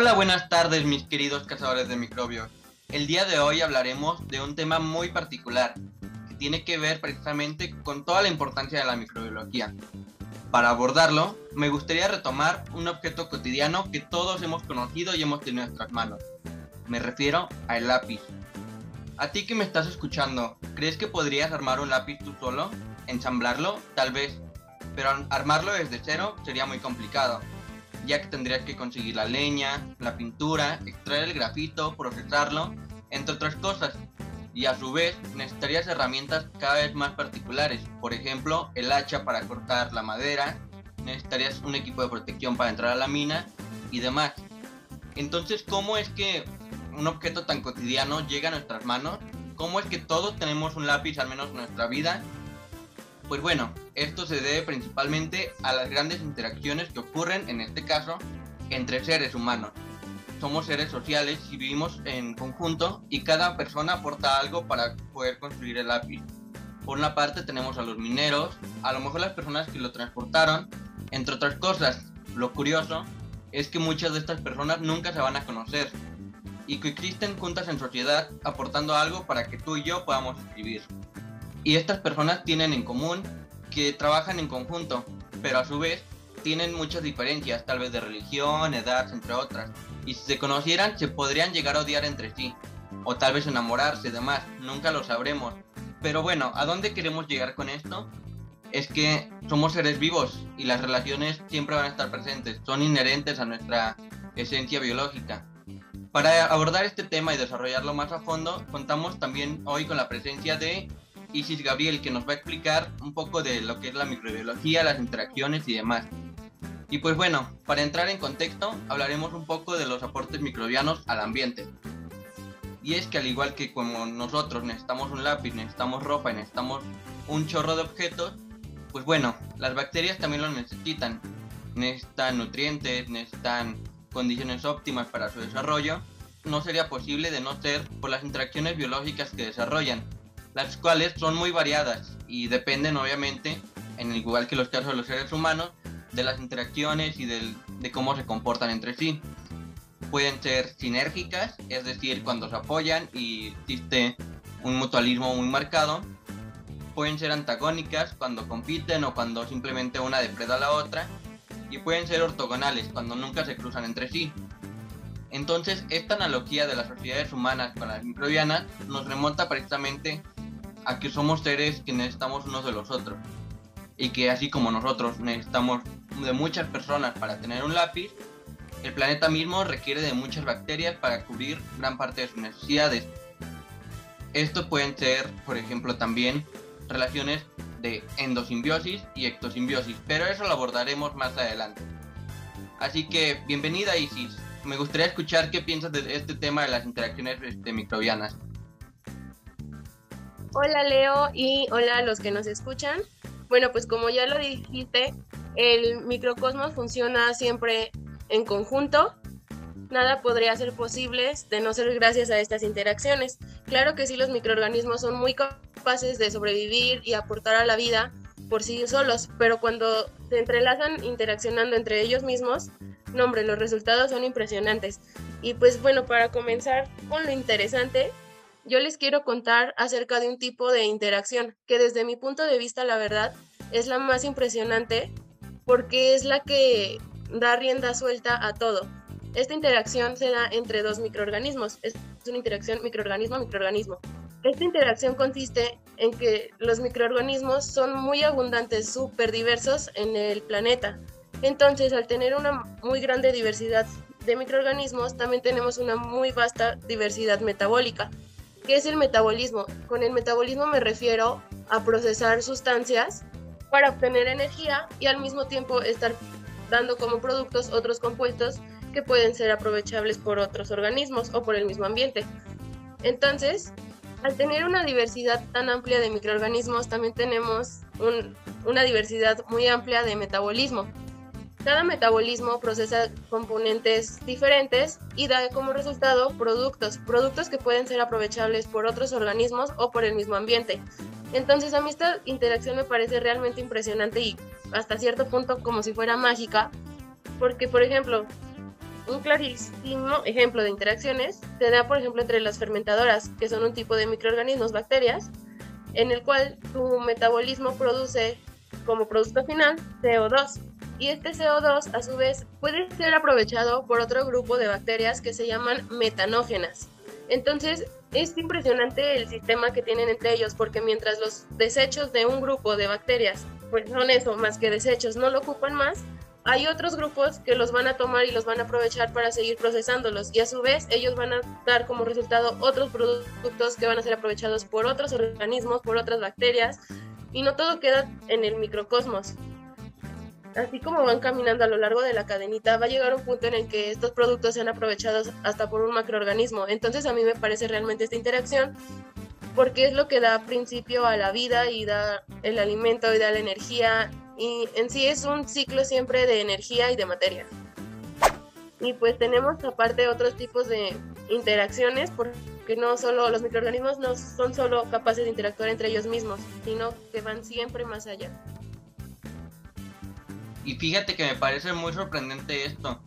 Hola, buenas tardes mis queridos cazadores de microbios. El día de hoy hablaremos de un tema muy particular que tiene que ver precisamente con toda la importancia de la microbiología. Para abordarlo, me gustaría retomar un objeto cotidiano que todos hemos conocido y hemos tenido en nuestras manos. Me refiero al lápiz. A ti que me estás escuchando, ¿crees que podrías armar un lápiz tú solo? ¿Ensamblarlo? Tal vez. Pero armarlo desde cero sería muy complicado ya que tendrías que conseguir la leña, la pintura, extraer el grafito, procesarlo, entre otras cosas. Y a su vez necesitarías herramientas cada vez más particulares, por ejemplo el hacha para cortar la madera, necesitarías un equipo de protección para entrar a la mina y demás. Entonces, ¿cómo es que un objeto tan cotidiano llega a nuestras manos? ¿Cómo es que todos tenemos un lápiz al menos en nuestra vida pues bueno, esto se debe principalmente a las grandes interacciones que ocurren, en este caso, entre seres humanos. Somos seres sociales y vivimos en conjunto y cada persona aporta algo para poder construir el lápiz. Por una parte tenemos a los mineros, a lo mejor las personas que lo transportaron, entre otras cosas. Lo curioso es que muchas de estas personas nunca se van a conocer y que existen juntas en sociedad aportando algo para que tú y yo podamos escribir. Y estas personas tienen en común que trabajan en conjunto, pero a su vez tienen muchas diferencias, tal vez de religión, edad, entre otras. Y si se conocieran, se podrían llegar a odiar entre sí, o tal vez enamorarse, demás, nunca lo sabremos. Pero bueno, ¿a dónde queremos llegar con esto? Es que somos seres vivos y las relaciones siempre van a estar presentes, son inherentes a nuestra esencia biológica. Para abordar este tema y desarrollarlo más a fondo, contamos también hoy con la presencia de Isis Gabriel, que nos va a explicar un poco de lo que es la microbiología, las interacciones y demás. Y pues bueno, para entrar en contexto, hablaremos un poco de los aportes microbianos al ambiente. Y es que al igual que como nosotros necesitamos un lápiz, necesitamos ropa y necesitamos un chorro de objetos, pues bueno, las bacterias también lo necesitan. Necesitan nutrientes, necesitan condiciones óptimas para su desarrollo. No sería posible de no ser por las interacciones biológicas que desarrollan, las cuales son muy variadas y dependen obviamente, en igual que los casos de los seres humanos, de las interacciones y de cómo se comportan entre sí. Pueden ser sinérgicas, es decir, cuando se apoyan y existe un mutualismo muy marcado. Pueden ser antagónicas, cuando compiten o cuando simplemente una depreda a la otra. Y pueden ser ortogonales, cuando nunca se cruzan entre sí. Entonces, esta analogía de las sociedades humanas con las microbianas nos remonta precisamente a que somos seres que necesitamos unos de los otros. Y que así como nosotros necesitamos de muchas personas para tener un lápiz, el planeta mismo requiere de muchas bacterias para cubrir gran parte de sus necesidades. Esto pueden ser, por ejemplo, también relaciones de endosimbiosis y ectosimbiosis, pero eso lo abordaremos más adelante. Así que, bienvenida Isis. Me gustaría escuchar qué piensas de este tema de las interacciones este, microbianas. Hola Leo y hola a los que nos escuchan. Bueno, pues como ya lo dijiste, el microcosmos funciona siempre en conjunto. Nada podría ser posible de no ser gracias a estas interacciones. Claro que sí, los microorganismos son muy capaces de sobrevivir y aportar a la vida por sí solos, pero cuando se entrelazan interaccionando entre ellos mismos, no hombre, los resultados son impresionantes. Y pues bueno, para comenzar con lo interesante, yo les quiero contar acerca de un tipo de interacción que desde mi punto de vista, la verdad, es la más impresionante porque es la que da rienda suelta a todo. Esta interacción se da entre dos microorganismos. Es una interacción microorganismo-microorganismo. Esta interacción consiste en que los microorganismos son muy abundantes, súper diversos en el planeta. Entonces, al tener una muy grande diversidad de microorganismos, también tenemos una muy vasta diversidad metabólica. ¿Qué es el metabolismo? Con el metabolismo me refiero a procesar sustancias para obtener energía y al mismo tiempo estar dando como productos otros compuestos que pueden ser aprovechables por otros organismos o por el mismo ambiente. Entonces, al tener una diversidad tan amplia de microorganismos, también tenemos una diversidad muy amplia de metabolismo. Cada metabolismo procesa componentes diferentes y da como resultado productos, productos que pueden ser aprovechables por otros organismos o por el mismo ambiente. Entonces a mí esta interacción me parece realmente impresionante y hasta cierto punto como si fuera mágica, porque por ejemplo, un clarísimo ejemplo de interacciones se da, por ejemplo, entre las fermentadoras, que son un tipo de microorganismos, bacterias, en el cual tu metabolismo produce como producto final CO2. Y este CO2, a su vez, puede ser aprovechado por otro grupo de bacterias que se llaman metanógenas. Entonces, es impresionante el sistema que tienen entre ellos, porque mientras los desechos de un grupo de bacterias, pues son eso, más que desechos, no lo ocupan más, hay otros grupos que los van a tomar y los van a aprovechar para seguir procesándolos y a su vez ellos van a dar como resultado otros productos que van a ser aprovechados por otros organismos, por otras bacterias y no todo queda en el microcosmos. Así como van caminando a lo largo de la cadenita, va a llegar un punto en el que estos productos sean aprovechados hasta por un macroorganismo. Entonces a mí me parece realmente esta interacción porque es lo que da principio a la vida y da el alimento y da la energía y en sí es un ciclo siempre de energía y de materia. Y pues tenemos aparte otros tipos de interacciones porque no solo los microorganismos no son solo capaces de interactuar entre ellos mismos, sino que van siempre más allá. Y fíjate que me parece muy sorprendente esto,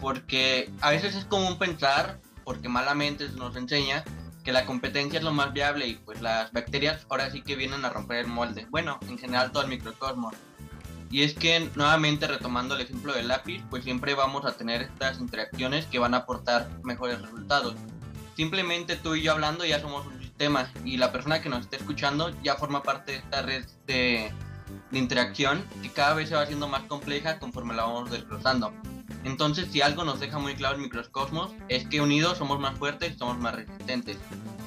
porque a veces es común pensar, porque malamente nos enseña, que la competencia es lo más viable y pues las bacterias ahora sí que vienen a romper el molde. Bueno, en general todo el microcosmos. Y es que nuevamente retomando el ejemplo del lápiz, pues siempre vamos a tener estas interacciones que van a aportar mejores resultados. Simplemente tú y yo hablando ya somos un sistema y la persona que nos esté escuchando ya forma parte de esta red de, de interacción que cada vez se va haciendo más compleja conforme la vamos desglosando. Entonces, si algo nos deja muy claro el microcosmos, es que unidos somos más fuertes y somos más resistentes.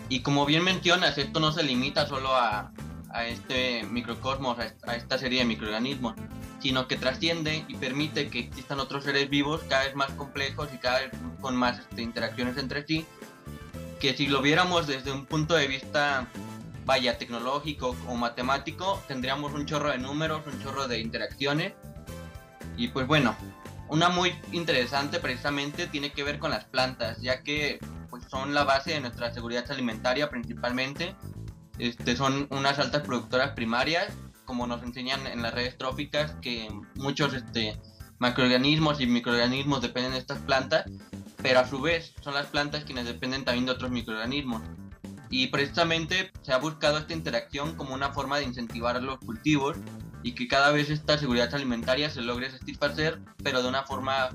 Y como bien mencionas, esto no se limita solo a, a este microcosmos, a esta serie de microorganismos, sino que trasciende y permite que existan otros seres vivos cada vez más complejos y cada vez con más este, interacciones entre sí, que si lo viéramos desde un punto de vista, vaya, tecnológico o matemático, tendríamos un chorro de números, un chorro de interacciones. Y pues bueno, una muy interesante precisamente tiene que ver con las plantas, ya que pues, son la base de nuestra seguridad alimentaria principalmente este, son unas altas productoras primarias, como nos enseñan en las redes tróficas, que muchos este, macroorganismos y microorganismos dependen de estas plantas, pero a su vez son las plantas quienes dependen también de otros microorganismos. Y precisamente se ha buscado esta interacción como una forma de incentivar los cultivos y que cada vez esta seguridad alimentaria se logre satisfacer, pero de una forma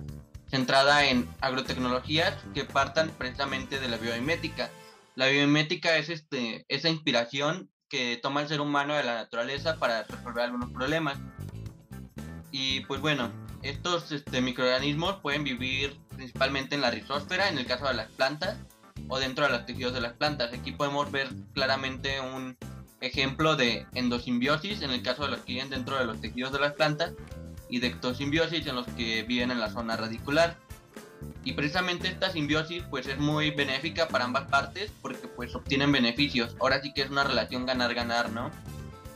centrada en agrotecnologías que partan precisamente de la biomimética la biomimética es este, esa inspiración que toma el ser humano de la naturaleza para resolver algunos problemas. Y pues bueno, estos este, microorganismos pueden vivir principalmente en la rizósfera, en el caso de las plantas, o dentro de los tejidos de las plantas. Aquí podemos ver claramente un ejemplo de endosimbiosis, en el caso de los que viven dentro de los tejidos de las plantas, y de ectosimbiosis en los que viven en la zona radicular. Y precisamente esta simbiosis pues es muy benéfica para ambas partes porque pues obtienen beneficios. Ahora sí que es una relación ganar-ganar, ¿no?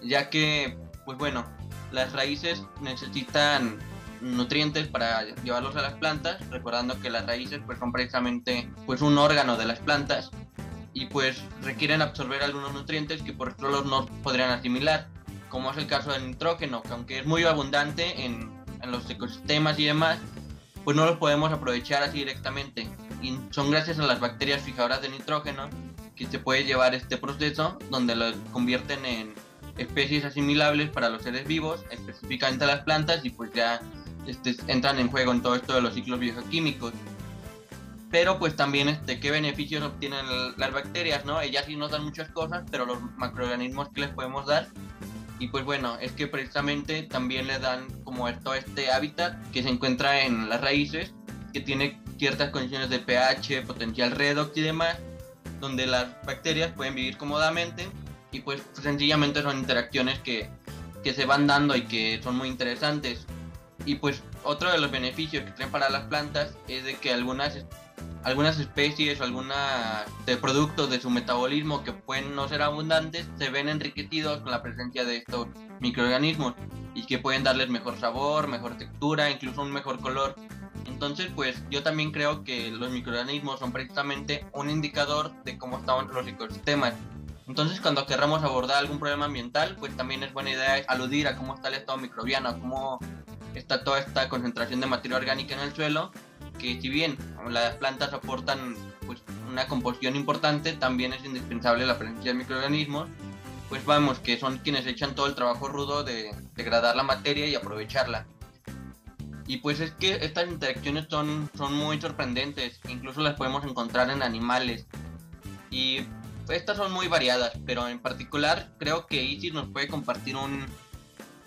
Ya que pues bueno, las raíces necesitan nutrientes para llevarlos a las plantas, recordando que las raíces pues son precisamente pues un órgano de las plantas y pues requieren absorber algunos nutrientes que por otro no podrían asimilar, como es el caso del nitrógeno, que aunque es muy abundante en, en los ecosistemas y demás, pues no los podemos aprovechar así directamente. Y son gracias a las bacterias fijadoras de nitrógeno que se puede llevar este proceso donde lo convierten en especies asimilables para los seres vivos, específicamente las plantas, y pues ya este, entran en juego en todo esto de los ciclos bioquímicos. Pero pues también este, qué beneficios obtienen las bacterias, ¿no? Ellas sí nos dan muchas cosas, pero los macroorganismos que les podemos dar y pues bueno, es que precisamente también le dan como todo este hábitat que se encuentra en las raíces, que tiene ciertas condiciones de pH, potencial redox y demás, donde las bacterias pueden vivir cómodamente y pues sencillamente son interacciones que, que se van dando y que son muy interesantes. Y pues otro de los beneficios que traen para las plantas es de que algunas algunas especies o algunos productos de su metabolismo que pueden no ser abundantes se ven enriquecidos con la presencia de estos microorganismos y que pueden darles mejor sabor, mejor textura, incluso un mejor color. Entonces, pues yo también creo que los microorganismos son precisamente un indicador de cómo están los ecosistemas. Entonces, cuando querramos abordar algún problema ambiental, pues también es buena idea aludir a cómo está el estado microbiano, cómo está toda esta concentración de materia orgánica en el suelo que si bien las plantas aportan pues, una composición importante, también es indispensable la presencia de microorganismos, pues vamos, que son quienes echan todo el trabajo rudo de degradar la materia y aprovecharla. Y pues es que estas interacciones son, son muy sorprendentes, incluso las podemos encontrar en animales. Y estas son muy variadas, pero en particular creo que Isis nos puede compartir un,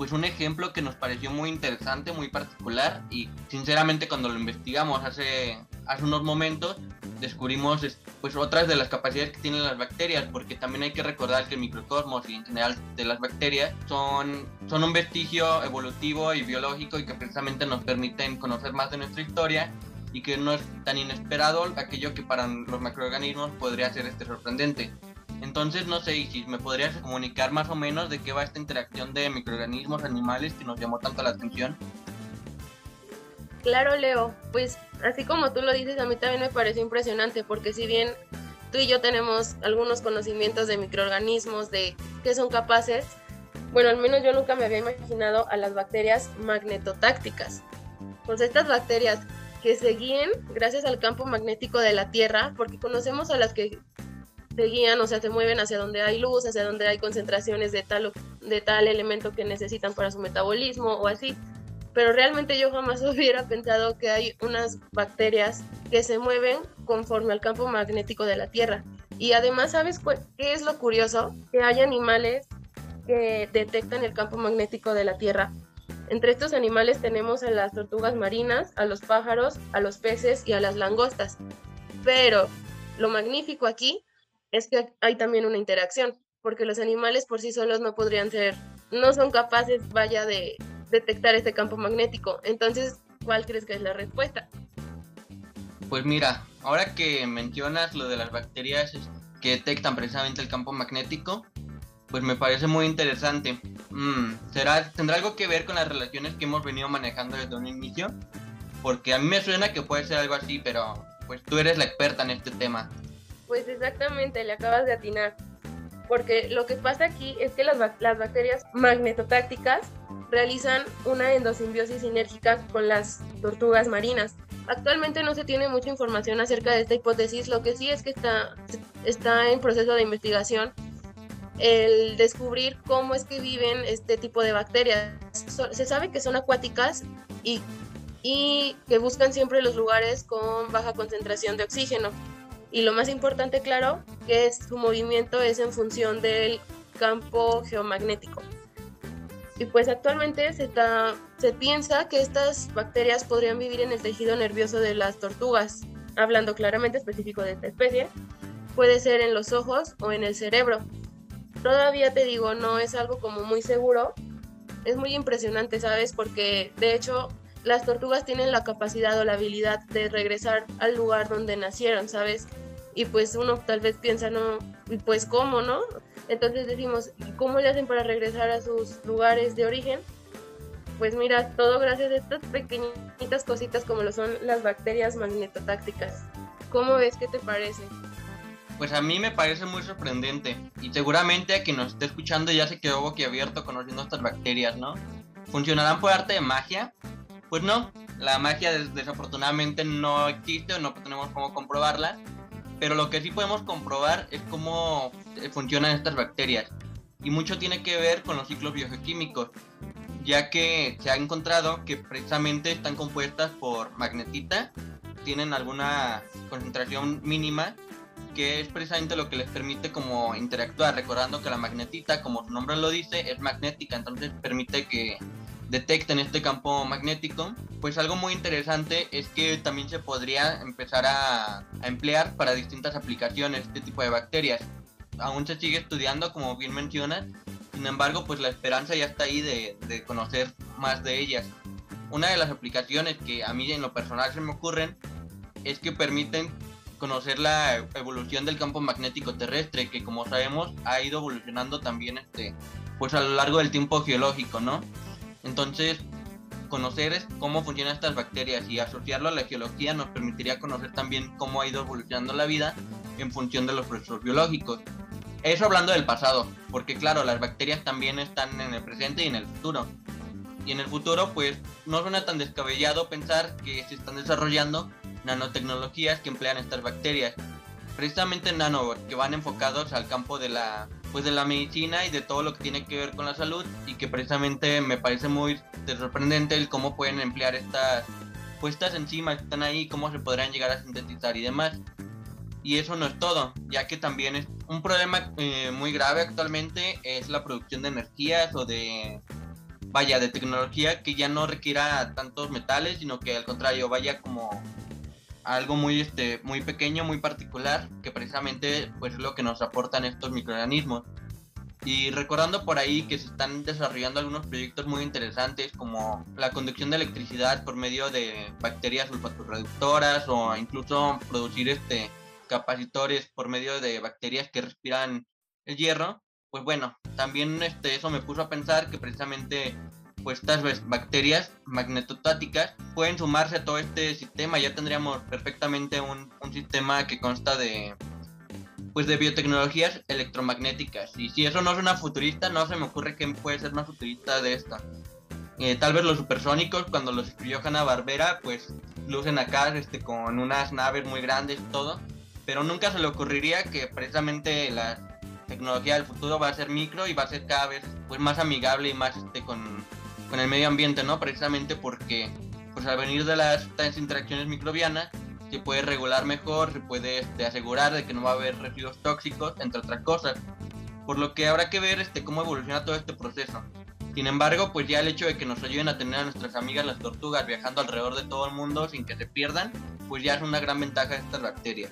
pues un ejemplo que nos pareció muy interesante, muy particular y sinceramente cuando lo investigamos hace, hace unos momentos descubrimos pues otras de las capacidades que tienen las bacterias porque también hay que recordar que el microcosmos y en general de las bacterias son, son un vestigio evolutivo y biológico y que precisamente nos permiten conocer más de nuestra historia y que no es tan inesperado aquello que para los macroorganismos podría ser este sorprendente. Entonces, no sé, si me podrías comunicar más o menos de qué va esta interacción de microorganismos, animales que nos llamó tanto la atención. Claro, Leo. Pues así como tú lo dices, a mí también me parece impresionante porque si bien tú y yo tenemos algunos conocimientos de microorganismos, de qué son capaces, bueno, al menos yo nunca me había imaginado a las bacterias magnetotácticas. Pues estas bacterias que se guíen gracias al campo magnético de la Tierra, porque conocemos a las que se guían, o sea, se mueven hacia donde hay luz, hacia donde hay concentraciones de tal, de tal elemento que necesitan para su metabolismo o así. Pero realmente yo jamás hubiera pensado que hay unas bacterias que se mueven conforme al campo magnético de la Tierra. Y además, ¿sabes qué es lo curioso? Que hay animales que detectan el campo magnético de la Tierra. Entre estos animales tenemos a las tortugas marinas, a los pájaros, a los peces y a las langostas. Pero lo magnífico aquí es que hay también una interacción, porque los animales por sí solos no podrían ser, no son capaces, vaya, de detectar este campo magnético. Entonces, ¿cuál crees que es la respuesta? Pues mira, ahora que mencionas lo de las bacterias que detectan precisamente el campo magnético, pues me parece muy interesante. Mm, ¿será, ¿Tendrá algo que ver con las relaciones que hemos venido manejando desde un inicio? Porque a mí me suena que puede ser algo así, pero pues tú eres la experta en este tema. Pues exactamente, le acabas de atinar. Porque lo que pasa aquí es que las, bacterias magnetotácticas realizan una endosimbiosis sinérgica con las tortugas marinas. Actualmente no se tiene mucha información acerca de esta hipótesis, lo que sí es que está, está en proceso de investigación el descubrir cómo es que viven este tipo de bacterias. Se sabe que son acuáticas y, y que buscan siempre los lugares con baja concentración de oxígeno y lo más importante, claro, que su movimiento es en función del campo geomagnético. Y pues actualmente se, se piensa que estas bacterias podrían vivir en el tejido nervioso de las tortugas, hablando claramente específico de esta especie, puede ser en los ojos o en el cerebro. Todavía te digo, no es algo como muy seguro, es muy impresionante, ¿sabes? Porque de hecho las tortugas tienen la capacidad o la habilidad de regresar al lugar donde nacieron, ¿sabes? Y pues uno tal vez piensa, no, y pues cómo, ¿no? Entonces decimos, ¿cómo le hacen para regresar a sus lugares de origen? Pues mira, todo gracias a estas pequeñitas cositas como lo son las bacterias magnetotácticas. ¿Cómo ves? ¿Qué te parece? Pues a mí me parece muy sorprendente y seguramente a quien nos esté escuchando ya se quedó boquiabierto conociendo estas bacterias, ¿no? ¿Funcionarán por arte de magia? Pues no, la magia desafortunadamente no existe o no tenemos cómo comprobarla, pero lo que sí podemos comprobar es cómo eh, funcionan estas bacterias y mucho tiene que ver con los ciclos biogeoquímicos, ya que se ha encontrado que precisamente están compuestas por magnetita, tienen alguna concentración mínima que es precisamente lo que les permite como interactuar, recordando que la magnetita, como su nombre lo dice, es magnética, entonces permite que detecten este campo magnético, pues algo muy interesante es que también se podría empezar a, emplear para distintas aplicaciones este tipo de bacterias. Aún se sigue estudiando, como bien mencionas, sin embargo, pues la esperanza ya está ahí de, de conocer más de ellas. Una de las aplicaciones que a mí en lo personal se me ocurren es que permiten conocer la evolución del campo magnético terrestre, que como sabemos ha ido evolucionando también este, pues a lo largo del tiempo geológico, ¿no? Entonces, conocer cómo funcionan estas bacterias y asociarlo a la geología nos permitiría conocer también cómo ha ido evolucionando la vida en función de los procesos biológicos. Eso hablando del pasado, porque claro, las bacterias también están en el presente y en el futuro. Y en el futuro, pues, no suena tan descabellado pensar que se están desarrollando nanotecnologías que emplean estas bacterias. Precisamente nano, que van enfocados al campo de la, pues de la medicina y de todo lo que tiene que ver con la salud y que precisamente me parece muy sorprendente el cómo pueden emplear estas, pues estas enzimas que están ahí, cómo se podrán llegar a sintetizar y demás. Y eso no es todo, ya que también es un problema eh, muy grave actualmente es la producción de energías o de, vaya, de tecnología que ya no requiera tantos metales, sino que al contrario vaya como algo muy, este, muy pequeño, muy particular, que precisamente pues es lo que nos aportan estos microorganismos. Y recordando por ahí que se están desarrollando algunos proyectos muy interesantes como la conducción de electricidad por medio de bacterias sulfatorreductoras o incluso producir este capacitores por medio de bacterias que respiran el hierro, pues bueno, también este, eso me puso a pensar que precisamente pues estas bacterias magnetotáticas pueden sumarse a todo este sistema, ya tendríamos perfectamente un, un sistema que consta de pues de biotecnologías electromagnéticas. Y si eso no es una futurista, no se me ocurre que puede ser más futurista de esta. Eh, tal vez los supersónicos, cuando los escribió Hanna Barbera, pues lucen acá este, con unas naves muy grandes y todo pero nunca se le ocurriría que precisamente la tecnología del futuro va a ser micro y va a ser cada vez pues más amigable y más este con, con el medio ambiente, ¿no? Precisamente porque pues al venir de las estas interacciones microbianas se puede regular mejor, se puede este, asegurar de que no va a haber residuos tóxicos, entre otras cosas. Por lo que habrá que ver este, cómo evoluciona todo este proceso. Sin embargo, pues ya el hecho de que nos ayuden a tener a nuestras amigas las tortugas viajando alrededor de todo el mundo sin que se pierdan, pues ya es una gran ventaja de estas bacterias.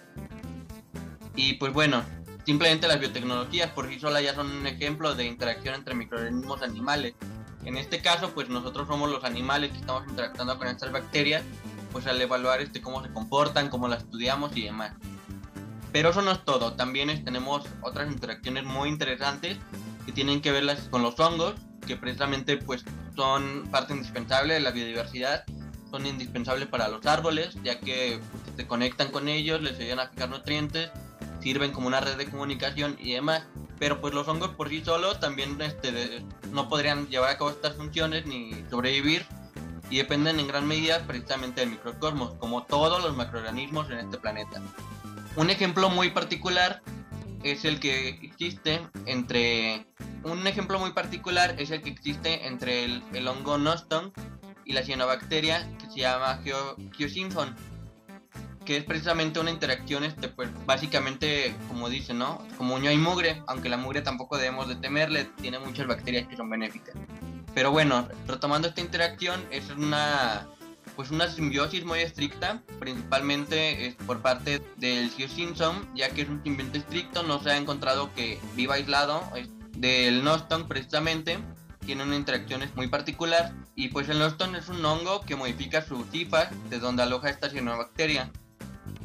Y pues bueno, simplemente las biotecnologías por sí solas ya son un ejemplo de interacción entre microorganismos animales. En este caso, pues nosotros somos los animales que estamos interactuando con estas bacterias, pues al evaluar este, cómo se comportan, cómo las estudiamos y demás. Pero eso no es todo, también tenemos otras interacciones muy interesantes que tienen que ver con los hongos, que precisamente pues son parte indispensable de la biodiversidad, son indispensables para los árboles, ya que pues, se conectan con ellos, les ayudan a fijar nutrientes sirven como una red de comunicación y demás. Pero pues los hongos por sí solos también este, no podrían llevar a cabo estas funciones ni sobrevivir y dependen en gran medida precisamente del microcosmos, como todos los macroorganismos en este planeta. Un ejemplo muy particular es el que existe entre un ejemplo muy particular es el que existe entre el, hongo Noston y la cianobacteria que se llama Geosynphon que es precisamente una interacción, este, pues básicamente, como dice, ¿no? Como uño y mugre, aunque la mugre tampoco debemos de temerle, tiene muchas bacterias que son benéficas. Pero bueno, retomando esta interacción, es una pues una simbiosis muy estricta, principalmente es por parte del Simpson, ya que es un simbionte estricto, no se ha encontrado que viva aislado del Noston precisamente, tiene una interacción muy particular y pues el Noston es un hongo que modifica sus cifas de donde aloja esta cianobacteria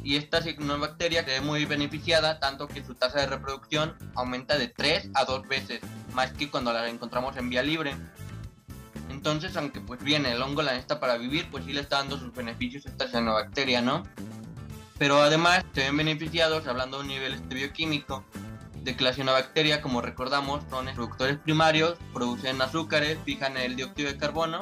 y esta bacteria es muy beneficiada tanto que su tasa de reproducción aumenta de 3 a 2 veces más que cuando la encontramos en vía libre. Entonces, aunque pues bien el hongo la necesita para vivir, pues sí le está dando sus beneficios a esta cianobacteria, ¿no? Pero además se ven beneficiados, hablando de un nivel este bioquímico, de que la cianobacteria, como recordamos, son productores primarios, producen azúcares, fijan el dióxido de carbono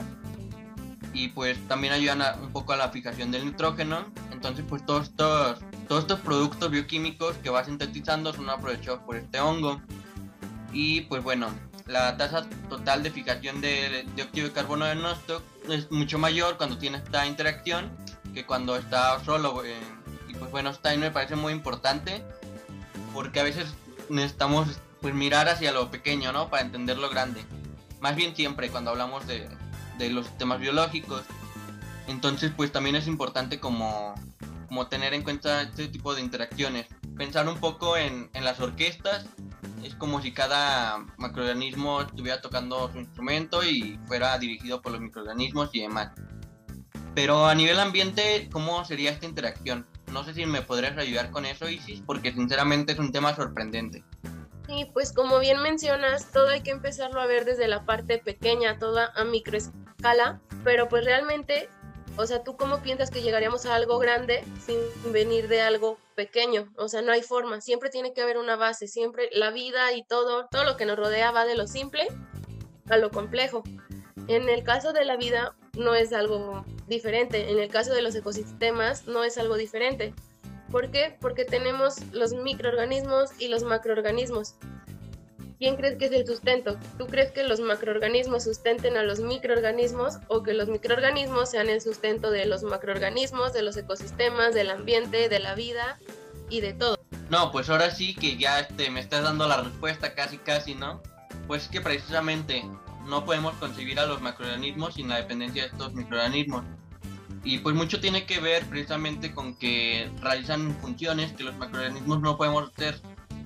y pues también ayudan un poco a la fijación del nitrógeno. Entonces pues todos estos, todos estos productos bioquímicos que va sintetizando son aprovechados por este hongo. Y pues bueno, la tasa total de fijación de dióxido de carbono de nosto es mucho mayor cuando tiene esta interacción que cuando está solo. Eh, y pues bueno, esto me parece muy importante porque a veces necesitamos pues mirar hacia lo pequeño, ¿no? Para entender lo grande. Más bien siempre cuando hablamos de, de los sistemas biológicos. Entonces, pues también es importante como, como tener en cuenta este tipo de interacciones. Pensar un poco en, en las orquestas. Es como si cada macroorganismo estuviera tocando su instrumento y fuera dirigido por los microorganismos y demás. Pero a nivel ambiente, ¿cómo sería esta interacción? No sé si me podrías ayudar con eso, Isis, porque sinceramente es un tema sorprendente. Sí, pues como bien mencionas, todo hay que empezarlo a ver desde la parte pequeña, toda a microescala, pero pues realmente, o sea, ¿tú cómo piensas que llegaríamos a algo grande sin venir de algo pequeño? O sea, no hay forma, siempre tiene que haber una base, siempre la vida y todo, todo lo que nos rodea va de lo simple a lo complejo. En el caso de la vida, no es algo diferente. En el caso de los ecosistemas no es algo diferente. ¿Por qué? Porque tenemos los microorganismos y los macroorganismos. ¿Quién crees que es el sustento? ¿Tú crees que los macroorganismos sustenten a los microorganismos o que los microorganismos sean el sustento de los macroorganismos, de los ecosistemas, del ambiente, de la vida y de todo? No, pues ahora sí que ya este, me estás dando la respuesta casi casi, ¿no? Pues que precisamente no podemos concebir a los macroorganismos sin la dependencia de estos microorganismos. Y pues mucho tiene que ver precisamente con que realizan funciones que los macroorganismos no podemos hacer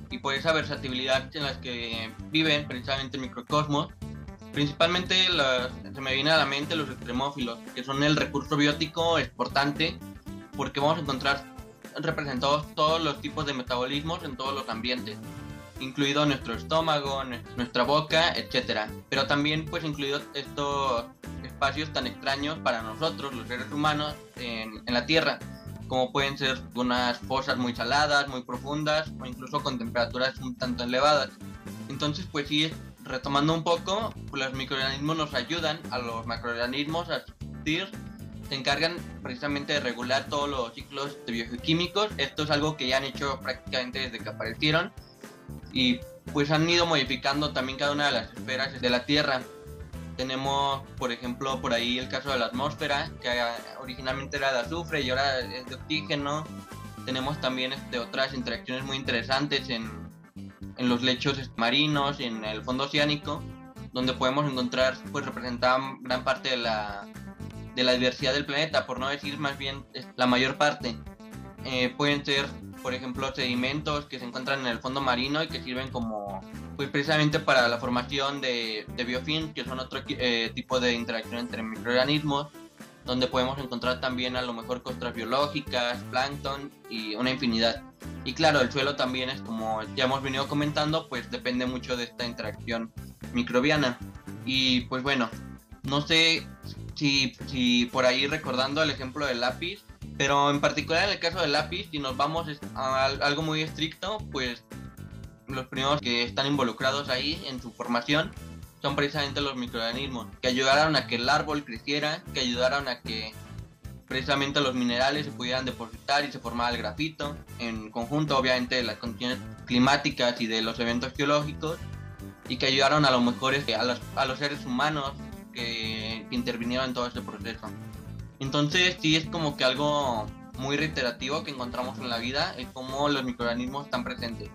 y por esa versatilidad en las que viven precisamente el microcosmos. Principalmente se me viene a la mente los extremófilos, que son el recurso biótico exportante, porque vamos a encontrar representados todos los tipos de metabolismos en todos los ambientes, incluido nuestro estómago, nuestra boca, etc. Pero también pues incluido estos espacios tan extraños para nosotros, los seres humanos, en la Tierra, como pueden ser unas fosas muy saladas, muy profundas o incluso con temperaturas un tanto elevadas. Entonces, pues sí, retomando un poco, pues los microorganismos nos ayudan a los macroorganismos a subsistir, se encargan precisamente de regular todos los ciclos de bioquímicos. Esto es algo que ya han hecho prácticamente desde que aparecieron y pues han ido modificando también cada una de las esferas de la Tierra. Tenemos, por ejemplo, por ahí el caso de la atmósfera, que originalmente era de azufre y ahora es de oxígeno. Tenemos también este, otras interacciones muy interesantes en, en los lechos marinos y en el fondo oceánico, donde podemos encontrar, pues representar gran parte de la, de la diversidad del planeta, por no decir más bien la mayor parte. Eh, pueden ser, por ejemplo, sedimentos que se encuentran en el fondo marino y que sirven como pues precisamente para la formación de, de biofilms, que son otro eh, tipo de interacción entre microorganismos, donde podemos encontrar también a lo mejor costras biológicas, plancton y una infinidad. Y claro, el suelo también es como ya hemos venido comentando, pues depende mucho de esta interacción microbiana. Y pues bueno, no sé si, si por ahí recordando el ejemplo del lápiz, pero en particular en el caso del lápiz, si nos vamos a algo muy estricto, pues los primeros que están involucrados ahí en su formación son precisamente los microorganismos, que ayudaron a que el árbol creciera, que ayudaron a que precisamente los minerales se pudieran depositar y se formara el grafito, en conjunto obviamente de las condiciones climáticas y de los eventos geológicos, y que ayudaron a lo mejor este, a los, a los seres humanos que intervinieron en todo este proceso. Entonces sí es como que algo muy reiterativo que encontramos en la vida, es cómo los microorganismos están presentes.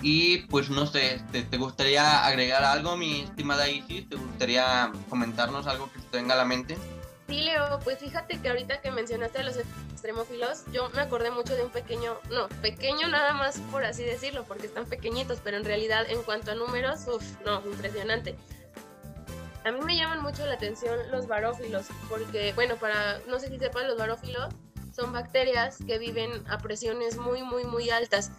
Y pues no sé, ¿te, gustaría agregar algo, mi estimada Isis? ¿Te gustaría comentarnos algo que te venga a la mente? Sí, Leo, pues fíjate que ahorita que mencionaste a los extremófilos, yo me acordé mucho de un pequeño, no, pequeño nada más por así decirlo, porque están pequeñitos, pero en realidad en cuanto a números, uff, no, impresionante. A mí me llaman mucho la atención los barófilos, porque, bueno, para, no sé si sepan, los barófilos son bacterias que viven a presiones muy, muy, muy altas.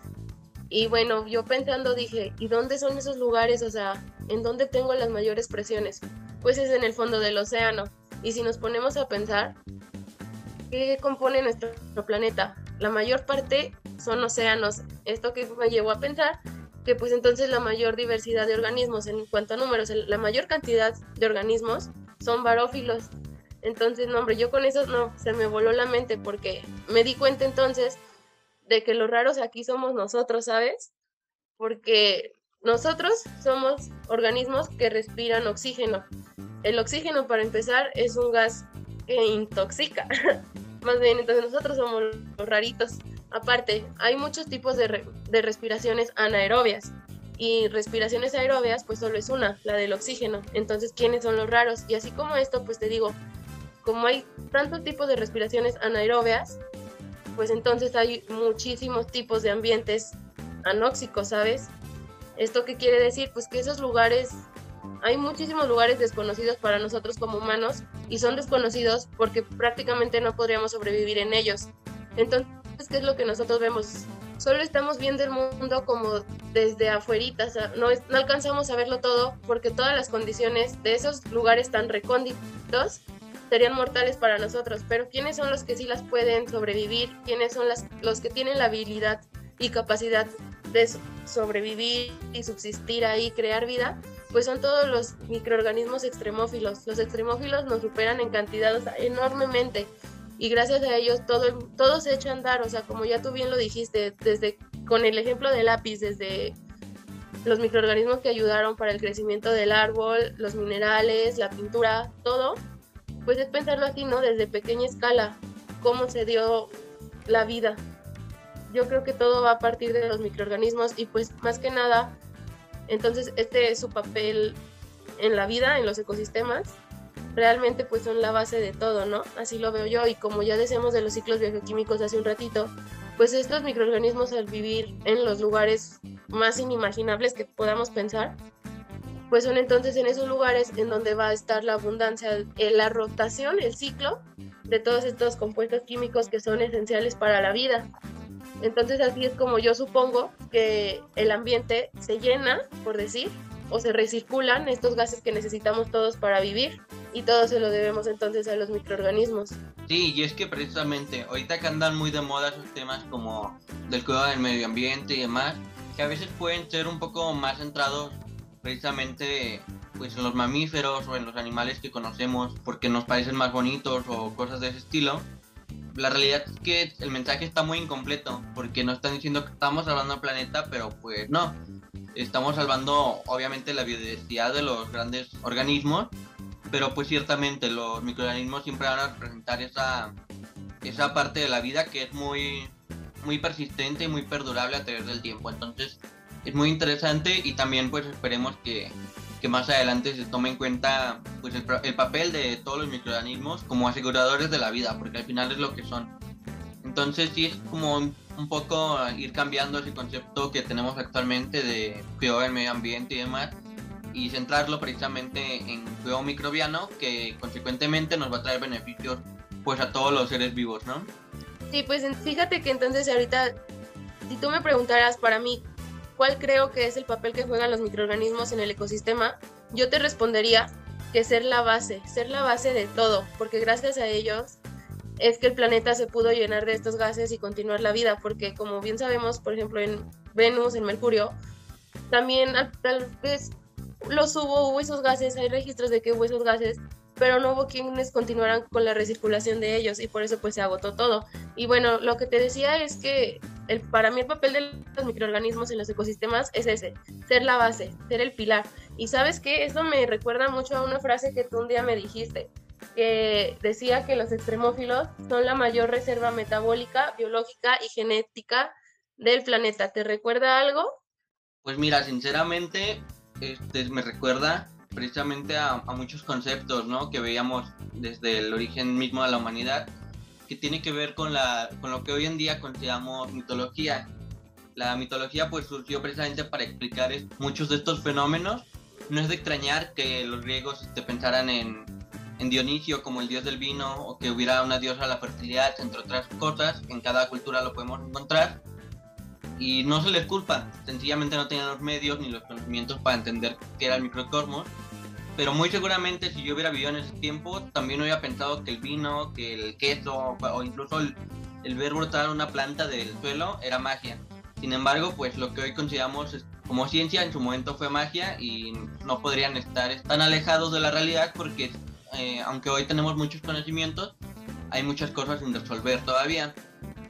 Y bueno, yo pensando dije, ¿y dónde son esos lugares? O sea, ¿en dónde tengo las mayores presiones? Pues es en el fondo del océano. Y si nos ponemos a pensar, ¿qué compone nuestro planeta? La mayor parte son océanos. Esto que me llevó a pensar que pues entonces la mayor diversidad de organismos en cuanto a números, la mayor cantidad de organismos son barófilos. Entonces, no, hombre, yo con eso no, se me voló la mente porque me di cuenta entonces de que los raros aquí somos nosotros, ¿sabes? Porque nosotros somos organismos que respiran oxígeno. El oxígeno, para empezar, es un gas que intoxica. Más bien, entonces nosotros somos los raritos. Aparte, hay muchos tipos de, de respiraciones anaerobias y respiraciones aerobias, pues solo es una, la del oxígeno. Entonces, ¿quiénes son los raros? Y así como esto, pues te digo, como hay tantos tipos de respiraciones anaerobias, pues entonces hay muchísimos tipos de ambientes anóxicos, ¿sabes? ¿Esto qué quiere decir? Pues que esos lugares, hay muchísimos lugares desconocidos para nosotros como humanos y son desconocidos porque prácticamente no podríamos sobrevivir en ellos. Entonces, ¿qué es lo que nosotros vemos? Solo estamos viendo el mundo como desde afuerita, no, no alcanzamos a verlo todo porque todas las condiciones de esos lugares tan recónditos serían mortales para nosotros, pero ¿quiénes son los que sí las pueden sobrevivir? ¿Quiénes son las, los que tienen la habilidad y capacidad de sobrevivir y subsistir ahí, crear vida? pues son todos los microorganismos extremófilos. Los extremófilos nos superan en cantidad enormemente y gracias a ellos todo, todo se echa a andar, o sea, como ya tú bien lo dijiste, desde con el ejemplo del lápiz, desde los microorganismos que ayudaron para el crecimiento del árbol, los minerales, la pintura, todo, pues es pensarlo así, ¿no? Desde pequeña escala, cómo se dio la vida. Yo creo que todo va a partir de los microorganismos y pues más que nada, entonces este es su papel en la vida, en los ecosistemas, realmente pues son la base de todo, ¿no? Así lo veo yo y como ya decíamos de los ciclos bioquímicos hace un ratito, pues estos microorganismos al vivir en los lugares más inimaginables que podamos pensar, pues son entonces en esos lugares en donde va a estar la abundancia, la rotación, el ciclo de todos estos compuestos químicos que son esenciales para la vida. Entonces así es como yo supongo que el ambiente se llena, por decir, o se recirculan estos gases que necesitamos todos para vivir y todo se lo debemos entonces a los microorganismos. Sí, y es que precisamente ahorita que andan muy de moda esos temas como del cuidado del medio ambiente y demás, que a veces pueden ser un poco más centrados precisamente pues en los mamíferos o en los animales que conocemos porque nos parecen más bonitos o cosas de ese estilo. La realidad es que el mensaje está muy incompleto porque nos están diciendo que estamos salvando el planeta, pero pues no. Estamos salvando obviamente la biodiversidad de los grandes organismos pero pues ciertamente los microorganismos siempre van a representar esa, esa parte de la vida que es muy, muy persistente y muy perdurable a través del tiempo. Entonces es muy interesante y también pues esperemos que, que más adelante se tome en cuenta pues el, el, papel de todos los microorganismos como aseguradores de la vida, porque al final es lo que son. Entonces sí es como un poco ir cambiando ese concepto que tenemos actualmente de cuidado del medio ambiente y demás y centrarlo precisamente en juego microbiano que consecuentemente nos va a traer beneficios pues a todos los seres vivos, ¿no? Sí, pues fíjate que entonces ahorita, si tú me preguntaras para mí cuál creo que es el papel que juegan los microorganismos en el ecosistema, yo te respondería que ser la base, ser la base de todo, porque gracias a ellos es que el planeta se pudo llenar de estos gases y continuar la vida, porque como bien sabemos, por ejemplo, en Venus, en Mercurio, también tal vez los hubo, hubo esos gases, hay registros de que hubo esos gases, pero no hubo quienes continuaran con la recirculación de ellos y por eso pues se agotó todo. Y bueno, lo que te decía es que el, para mí el papel de los microorganismos en los ecosistemas es ese, ser la base, ser el pilar. Y sabes qué, eso me recuerda mucho a una frase que tú un día me dijiste, que decía que los extremófilos son la mayor reserva metabólica, biológica y genética del planeta. ¿Te recuerda algo? Pues mira, sinceramente este, me recuerda precisamente a, muchos conceptos ¿no? que veíamos desde el origen mismo de la humanidad, que tiene que ver con, la, con lo que hoy en día consideramos mitología. La mitología pues surgió precisamente para explicar muchos de estos fenómenos. No es de extrañar que los griegos te pensaran en, en Dionisio como el dios del vino o que hubiera una diosa de la fertilidad, entre otras cosas. En cada cultura lo podemos encontrar y no se les culpa, sencillamente no tenían los medios ni los conocimientos para entender qué era el microcosmos. Pero muy seguramente si yo hubiera vivido en ese tiempo, también hubiera pensado que el vino, que el queso o incluso el, el ver brotar una planta del suelo era magia. Sin embargo, pues lo que hoy consideramos como ciencia en su momento fue magia y no podrían estar tan alejados de la realidad porque eh, aunque hoy tenemos muchos conocimientos, hay muchas cosas sin resolver todavía.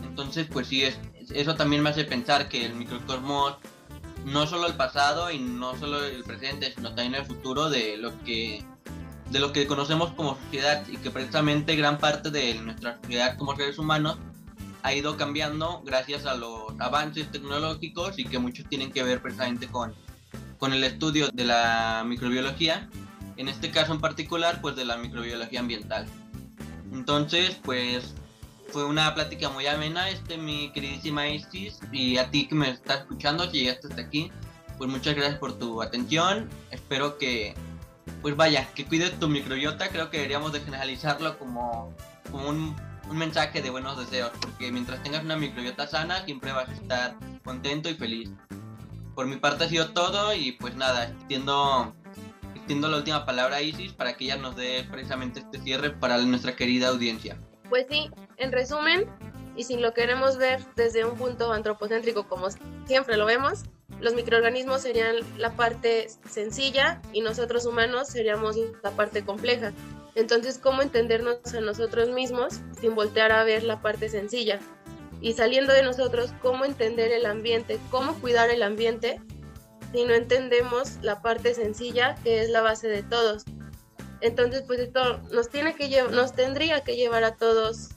Entonces, pues sí, es, eso también me hace pensar que el microcosmos no solo el pasado y no solo el presente, sino también el futuro de lo que de lo que conocemos como sociedad y que precisamente gran parte de nuestra sociedad como seres humanos ha ido cambiando gracias a los avances tecnológicos y que muchos tienen que ver precisamente con, con el estudio de la microbiología, en este caso en particular pues de la microbiología ambiental. Entonces pues fue una plática muy amena, este, mi queridísima Isis, y a ti que me estás escuchando, si llegaste hasta aquí, pues muchas gracias por tu atención. Espero que, pues vaya, que cuides tu microbiota. Creo que deberíamos de generalizarlo como, como un, un mensaje de buenos deseos, porque mientras tengas una microbiota sana, siempre vas a estar contento y feliz. Por mi parte ha sido todo y pues nada, extiendo, extiendo la última palabra a Isis para que ella nos dé precisamente este cierre para nuestra querida audiencia. Pues sí, en resumen, y si lo queremos ver desde un punto antropocéntrico como siempre lo vemos, los microorganismos serían la parte sencilla y nosotros humanos seríamos la parte compleja. Entonces, ¿cómo entendernos a nosotros mismos sin voltear a ver la parte sencilla? Y saliendo de nosotros, ¿cómo entender el ambiente? ¿Cómo cuidar el ambiente si no entendemos la parte sencilla que es la base de todos? Entonces, pues esto nos, tiene que nos tendría que llevar a todos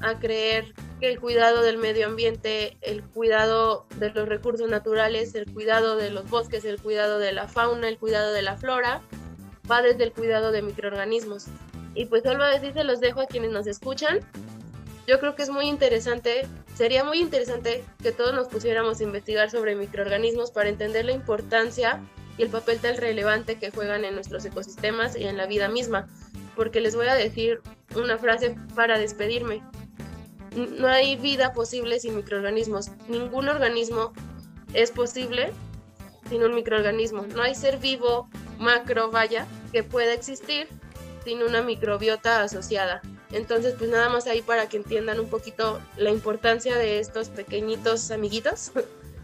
a creer que el cuidado del medio ambiente, el cuidado de los recursos naturales, el cuidado de los bosques, el cuidado de la fauna, el cuidado de la flora, va desde el cuidado de microorganismos. Y pues solo así se los dejo a quienes nos escuchan. Yo creo que es muy interesante, sería muy interesante que todos nos pusiéramos a investigar sobre microorganismos para entender la importancia y el papel tan relevante que juegan en nuestros ecosistemas y en la vida misma. Porque les voy a decir una frase para despedirme no hay vida posible sin microorganismos. Ningún organismo es posible sin un microorganismo. No hay ser vivo, macro, vaya, que pueda existir sin una microbiota asociada. Entonces, pues nada más ahí para que entiendan un poquito la importancia de estos pequeñitos amiguitos.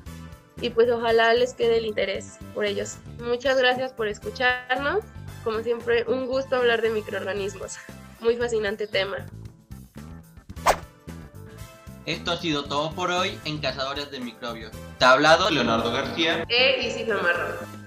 y pues ojalá les quede el interés por ellos. Muchas gracias por escucharnos. Como siempre, un gusto hablar de microorganismos. Muy fascinante tema. Esto ha sido todo por hoy en Cazadores de Microbios. Te ha hablado Leonardo García e Isidro Marrón.